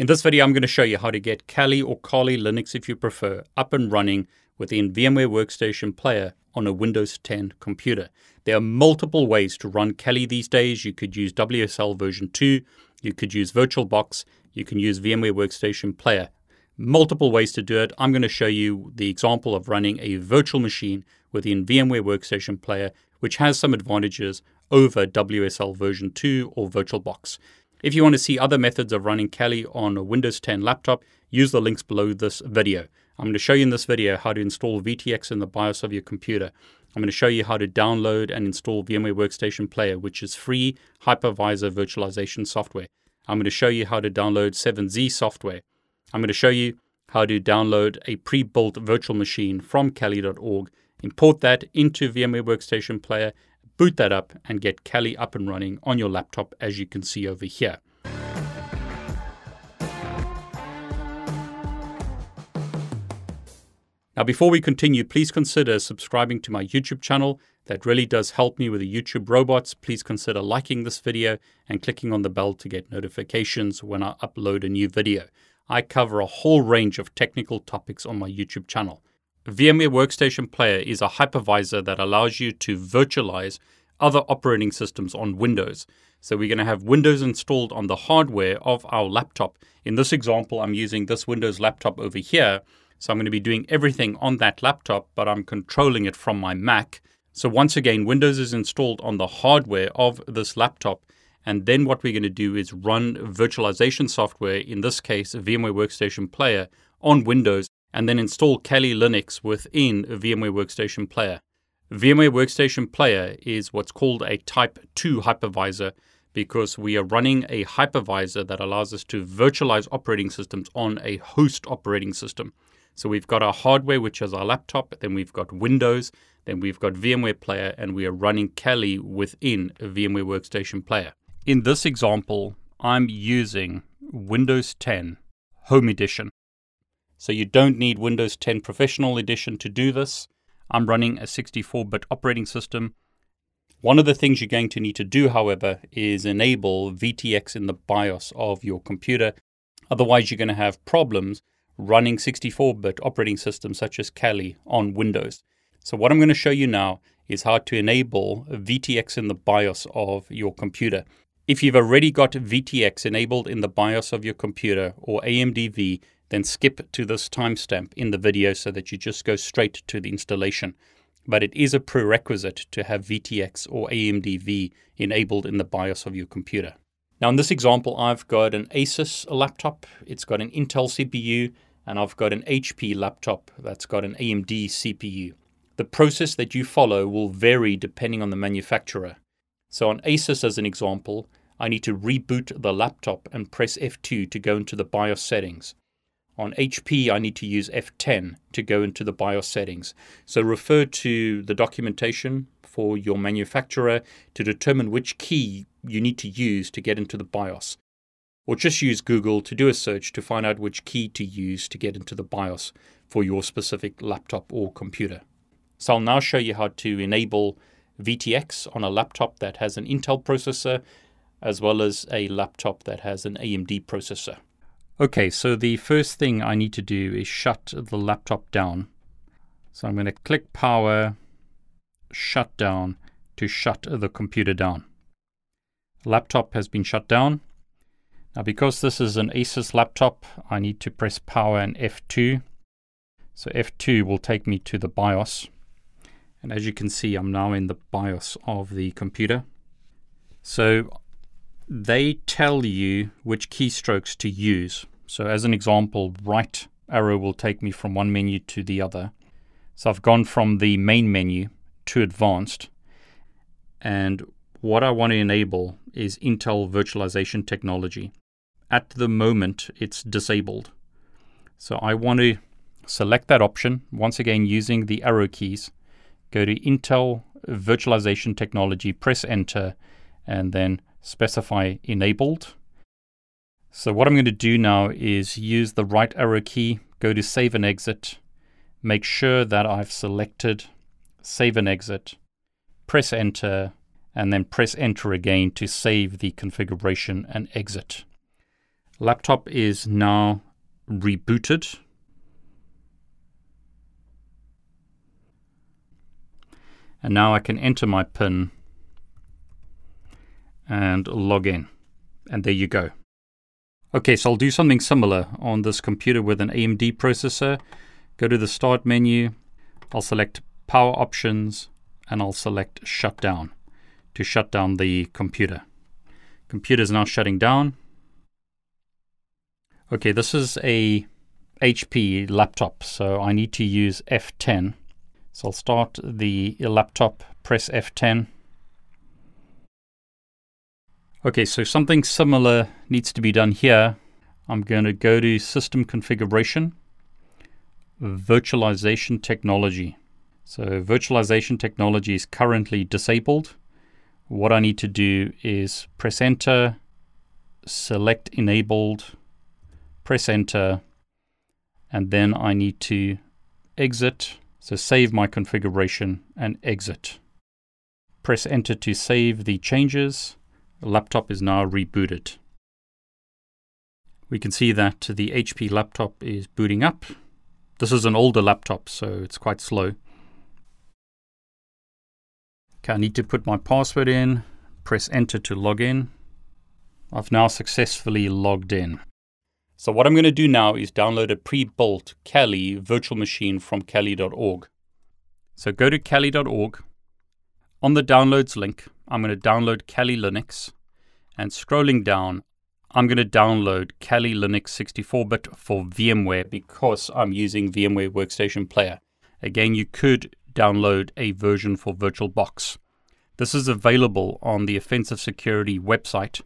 In this video, I'm going to show you how to get Kali or Kali Linux, if you prefer, up and running within VMware Workstation Player on a Windows 10 computer. There are multiple ways to run Kali these days. You could use WSL version 2, you could use VirtualBox, you can use VMware Workstation Player. Multiple ways to do it. I'm going to show you the example of running a virtual machine within VMware Workstation Player, which has some advantages over WSL version 2 or VirtualBox. If you want to see other methods of running Kali on a Windows 10 laptop, use the links below this video. I'm going to show you in this video how to install VTX in the BIOS of your computer. I'm going to show you how to download and install VMware Workstation Player, which is free hypervisor virtualization software. I'm going to show you how to download 7z software. I'm going to show you how to download a pre-built virtual machine from Kali.org, import that into VMware Workstation Player, boot that up, and get Kali up and running on your laptop as you can see over here. Now, before we continue, please consider subscribing to my YouTube channel. That really does help me with the YouTube robots. Please consider liking this video and clicking on the bell to get notifications when I upload a new video. I cover a whole range of technical topics on my YouTube channel. VMware Workstation Player is a hypervisor that allows you to virtualize other operating systems on Windows. So we're going to have Windows installed on the hardware of our laptop. In this example, I'm using this Windows laptop over here. So I'm going to be doing everything on that laptop, but I'm controlling it from my Mac. So once again, Windows is installed on the hardware of this laptop. And then what we're going to do is run virtualization software, in this case, VMware Workstation Player, on Windows, and then install Kali Linux within a VMware Workstation Player. VMware Workstation Player is what's called a Type 2 hypervisor because we are running a hypervisor that allows us to virtualize operating systems on a host operating system. So we've got our hardware, which is our laptop, then we've got Windows, then we've got VMware Player, and we are running Kali within a VMware Workstation Player. In this example, I'm using Windows 10 Home Edition. So you don't need Windows 10 Professional Edition to do this. I'm running a 64 bit operating system. One of the things you're going to need to do, however, is enable VTX in the BIOS of your computer. Otherwise, you're going to have problems running 64 bit operating systems such as Kali on Windows. So, what I'm going to show you now is how to enable VTX in the BIOS of your computer. If you've already got VTX enabled in the BIOS of your computer or AMDV, then skip to this timestamp in the video so that you just go straight to the installation. But it is a prerequisite to have VTX or AMDV enabled in the BIOS of your computer. Now, in this example, I've got an Asus laptop, it's got an Intel CPU, and I've got an HP laptop that's got an AMD CPU. The process that you follow will vary depending on the manufacturer. So, on Asus, as an example, I need to reboot the laptop and press F2 to go into the BIOS settings. On HP, I need to use F10 to go into the BIOS settings. So refer to the documentation for your manufacturer to determine which key you need to use to get into the BIOS. Or just use Google to do a search to find out which key to use to get into the BIOS for your specific laptop or computer. So I'll now show you how to enable VTX on a laptop that has an Intel processor as well as a laptop that has an AMD processor. Okay, so the first thing I need to do is shut the laptop down. So I'm going to click power, shut down to shut the computer down. Laptop has been shut down. Now, because this is an Asus laptop, I need to press power and F2. So F2 will take me to the BIOS. And as you can see, I'm now in the BIOS of the computer. So they tell you which keystrokes to use. So as an example, right arrow will take me from one menu to the other. So I've gone from the main menu to advanced. And what I want to enable is Intel virtualization technology. At the moment, it's disabled. So I want to select that option, once again using the arrow keys, go to Intel virtualization technology, press enter, and then specify enabled. So what I'm going to do now is use the right arrow key, go to save and exit, make sure that I've selected save and exit, press enter, and then press enter again to save the configuration and exit. Laptop is now rebooted. And now I can enter my PIN and log in. And there you go. Okay, so I'll do something similar on this computer with an AMD processor. Go to the Start menu. I'll select Power Options and I'll select Shutdown to shut down the computer. Computer is now shutting down. Okay, this is a HP laptop, so I need to use F10. So I'll start the laptop, press F10. Okay, so something similar needs to be done here. I'm going to go to System Configuration, Virtualization Technology. So virtualization technology is currently disabled. What I need to do is press Enter, select Enabled, press Enter, and then I need to exit. So save my configuration and exit. Press Enter to save the changes the laptop is now rebooted. We can see that the HP laptop is booting up. This is an older laptop, so it's quite slow. Okay, I need to put my password in, press enter to log in. I've now successfully logged in. So what I'm going to do now is download a pre-built Kali virtual machine from kali.org. So go to kali.org. On the downloads link, I'm going to download Kali Linux. And scrolling down, I'm going to download Kali Linux 64-bit for VMware because I'm using VMware Workstation Player. Again, you could download a version for VirtualBox. This is available on the Offensive Security website.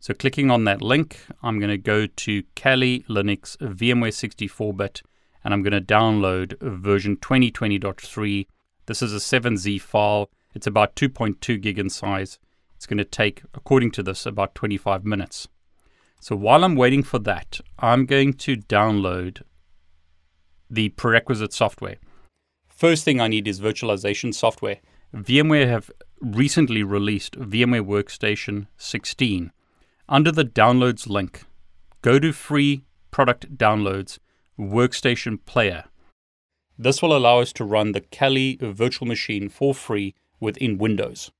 So clicking on that link, I'm going to go to Kali Linux VMware 64-bit and I'm going to download version 2020.3. This is a 7Z file it's about 2.2 gig in size. It's going to take, according to this, about 25 minutes. So while I'm waiting for that, I'm going to download the prerequisite software. First thing I need is virtualization software. VMware have recently released VMware Workstation 16. Under the downloads link, go to free product downloads Workstation Player. This will allow us to run the Kali virtual machine for free within Windows.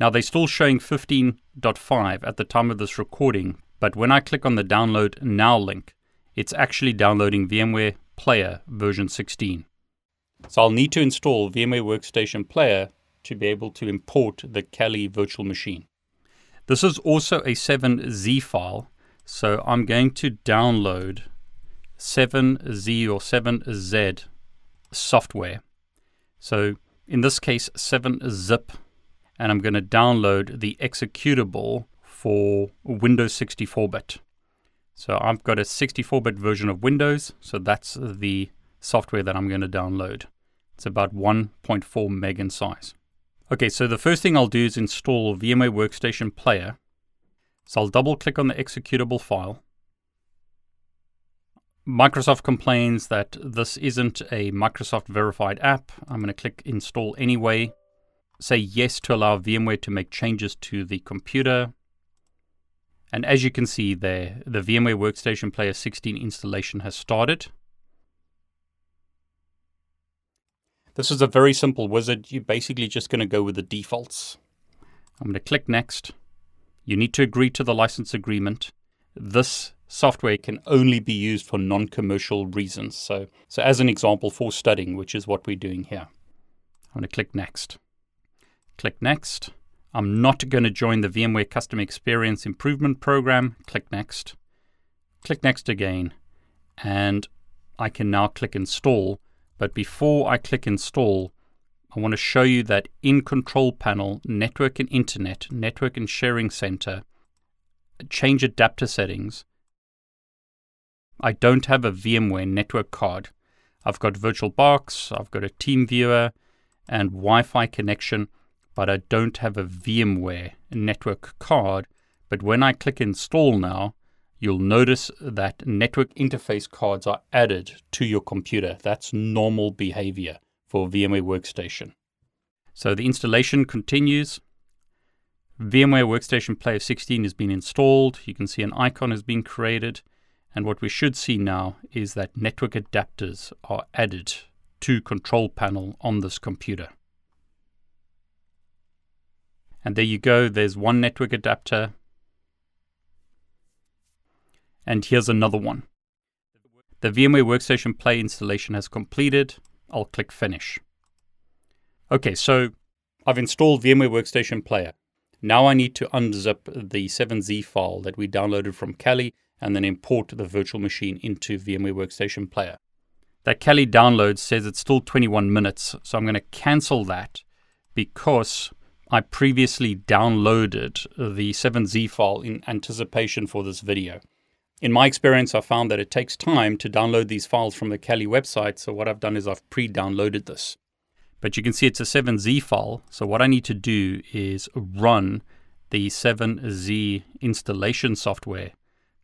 Now they're still showing 15.5 at the time of this recording, but when I click on the download now link, it's actually downloading VMware Player version 16. So I'll need to install VMware Workstation Player to be able to import the Kali virtual machine. This is also a 7Z file, so I'm going to download 7Z or 7Z software. So in this case 7-zip, and I'm going to download the executable for Windows 64-bit. So I've got a 64-bit version of Windows, so that's the software that I'm going to download. It's about 1.4 meg in size. Okay, so the first thing I'll do is install VMware Workstation Player. So I'll double click on the executable file. Microsoft complains that this isn't a Microsoft verified app. I'm going to click install anyway. Say yes to allow VMware to make changes to the computer. And as you can see there, the VMware Workstation Player 16 installation has started. This is a very simple wizard. You're basically just going to go with the defaults. I'm going to click next. You need to agree to the license agreement. This software can only be used for non-commercial reasons. So, so as an example for studying, which is what we're doing here. I'm going to click Next. Click Next. I'm not going to join the VMware Customer Experience Improvement Program. Click Next. Click Next again. And I can now click Install. But before I click Install, I want to show you that in Control Panel, Network and Internet, Network and Sharing Center, change adapter settings. I don't have a VMware network card. I've got VirtualBox, I've got a TeamViewer, and Wi Fi connection, but I don't have a VMware network card. But when I click install now, you'll notice that network interface cards are added to your computer. That's normal behavior for VMware Workstation. So the installation continues. VMware Workstation Player 16 has been installed. You can see an icon has been created. And what we should see now is that network adapters are added to control panel on this computer. And there you go, there's one network adapter. And here's another one. The VMware Workstation Play installation has completed. I'll click Finish. Okay, so I've installed VMware Workstation Player. Now I need to unzip the 7z file that we downloaded from Kali and then import the virtual machine into VMware Workstation Player. That Kali download says it's still 21 minutes, so I'm going to cancel that because I previously downloaded the 7z file in anticipation for this video. In my experience, I found that it takes time to download these files from the Kali website, so what I've done is I've pre downloaded this. But you can see it's a 7z file, so what I need to do is run the 7z installation software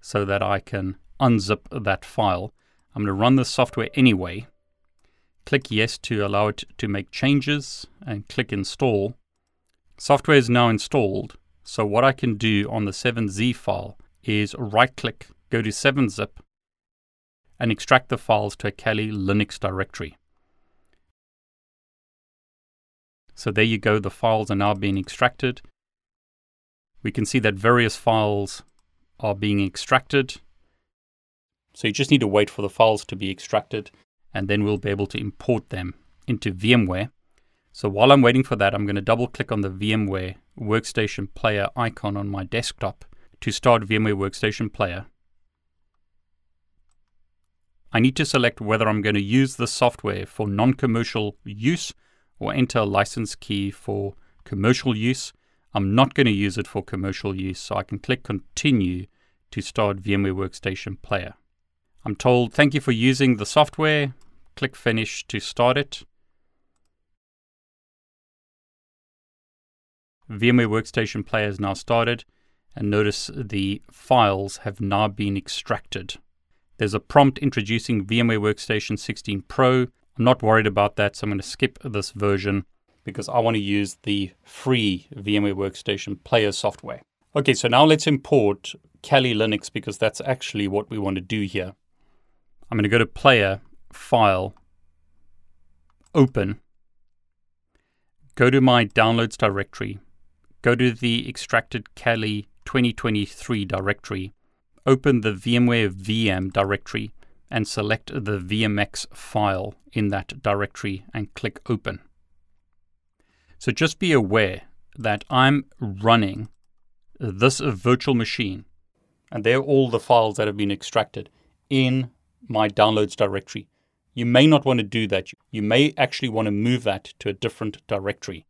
so that I can unzip that file. I'm going to run the software anyway. Click yes to allow it to make changes and click install. Software is now installed. So what I can do on the 7z file is right click, go to 7zip and extract the files to a Kali Linux directory. So there you go, the files are now being extracted. We can see that various files are being extracted. So you just need to wait for the files to be extracted and then we'll be able to import them into VMware. So while I'm waiting for that, I'm going to double click on the VMware Workstation Player icon on my desktop to start VMware Workstation Player. I need to select whether I'm going to use the software for non commercial use or enter a license key for commercial use. I'm not going to use it for commercial use, so I can click Continue to start VMware Workstation Player. I'm told, thank you for using the software. Click Finish to start it. VMware Workstation Player is now started, and notice the files have now been extracted. There's a prompt introducing VMware Workstation 16 Pro. I'm not worried about that, so I'm going to skip this version because I want to use the free VMware Workstation Player software. Okay, so now let's import Kali Linux because that's actually what we want to do here. I'm going to go to Player, File, Open, go to my Downloads directory, go to the extracted Kali 2023 directory, open the VMware VM directory, and select the VMX file in that directory and click Open. So just be aware that I'm running this virtual machine, and they're all the files that have been extracted in my downloads directory. You may not want to do that. You may actually want to move that to a different directory.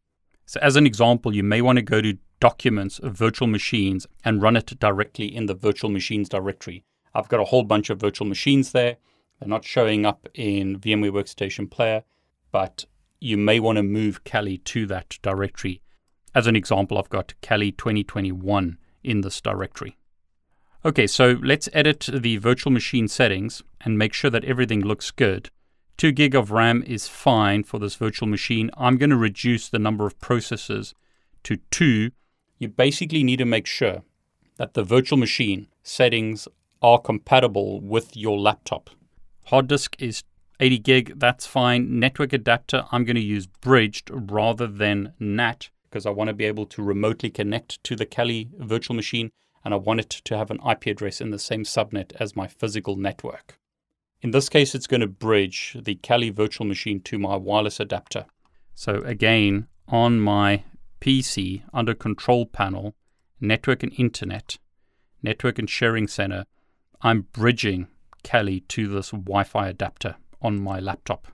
So, as an example, you may want to go to Documents, Virtual Machines, and run it directly in the Virtual Machines directory. I've got a whole bunch of virtual machines there. They're not showing up in VMware Workstation Player, but you may want to move Kali to that directory. As an example, I've got Kali 2021 in this directory. Okay, so let's edit the virtual machine settings and make sure that everything looks good. 2 gig of RAM is fine for this virtual machine. I'm going to reduce the number of processors to 2. You basically need to make sure that the virtual machine settings are compatible with your laptop. Hard disk is 80 gig, that's fine. Network adapter, I'm going to use bridged rather than NAT because I want to be able to remotely connect to the Kali virtual machine and I want it to have an IP address in the same subnet as my physical network. In this case, it's going to bridge the Kali virtual machine to my wireless adapter. So again, on my PC under control panel, network and internet, network and sharing center, I'm bridging Kali to this Wi Fi adapter on my laptop.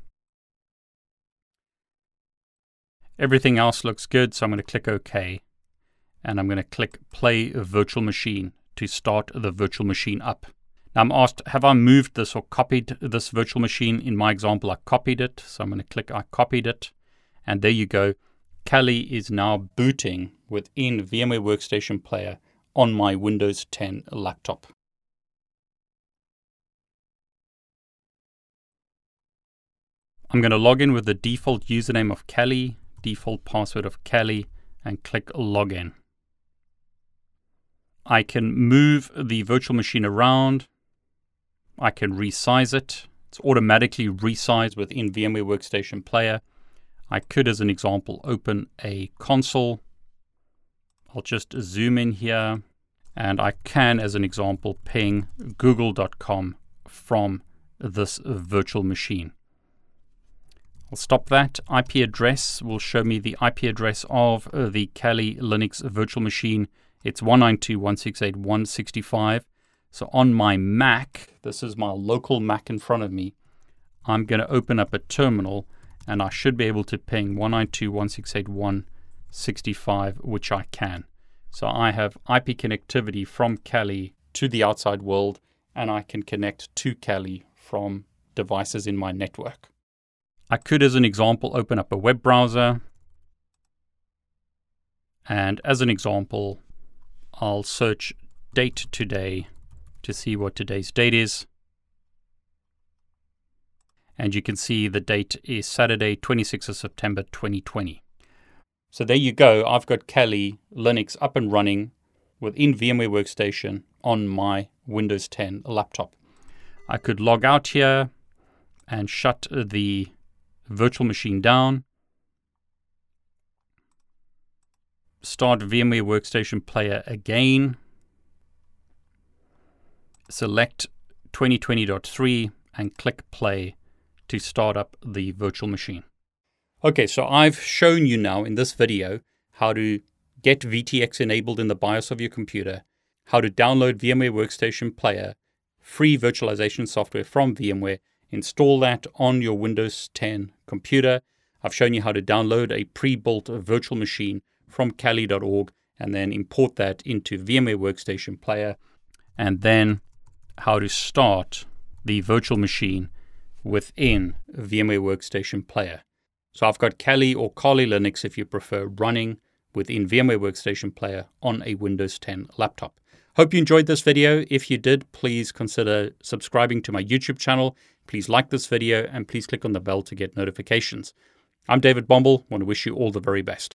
Everything else looks good, so I'm going to click OK. And I'm going to click Play Virtual Machine to start the virtual machine up. Now I'm asked, have I moved this or copied this virtual machine? In my example, I copied it. So I'm going to click I copied it. And there you go. Kali is now booting within VMware Workstation Player on my Windows 10 laptop. I'm going to log in with the default username of Kali, default password of Kali, and click Login. I can move the virtual machine around. I can resize it. It's automatically resized within VMware Workstation Player. I could, as an example, open a console. I'll just zoom in here. And I can, as an example, ping google.com from this virtual machine. I'll stop that. IP address will show me the IP address of uh, the Kali Linux virtual machine. It's 192.168.165. So on my Mac, this is my local Mac in front of me. I'm going to open up a terminal and I should be able to ping 192.168.165, which I can. So I have IP connectivity from Kali to the outside world, and I can connect to Kali from devices in my network. I could, as an example, open up a web browser. And as an example, I'll search date today to see what today's date is. And you can see the date is Saturday, 26th of September 2020. So there you go. I've got Kali Linux up and running within VMware Workstation on my Windows 10 laptop. I could log out here and shut the virtual machine down. Start VMware Workstation Player again. Select 2020.3 and click play to start up the virtual machine. Okay, so I've shown you now in this video how to get VTX enabled in the BIOS of your computer, how to download VMware Workstation Player, free virtualization software from VMware, install that on your Windows 10 computer. I've shown you how to download a pre-built virtual machine from kali.org and then import that into VMware Workstation Player, and then how to start the virtual machine within VMware Workstation Player. So I've got Kali or Kali Linux if you prefer running within VMware Workstation Player on a Windows 10 laptop. Hope you enjoyed this video. If you did, please consider subscribing to my YouTube channel. Please like this video and please click on the bell to get notifications. I'm David Bombal. Want to wish you all the very best.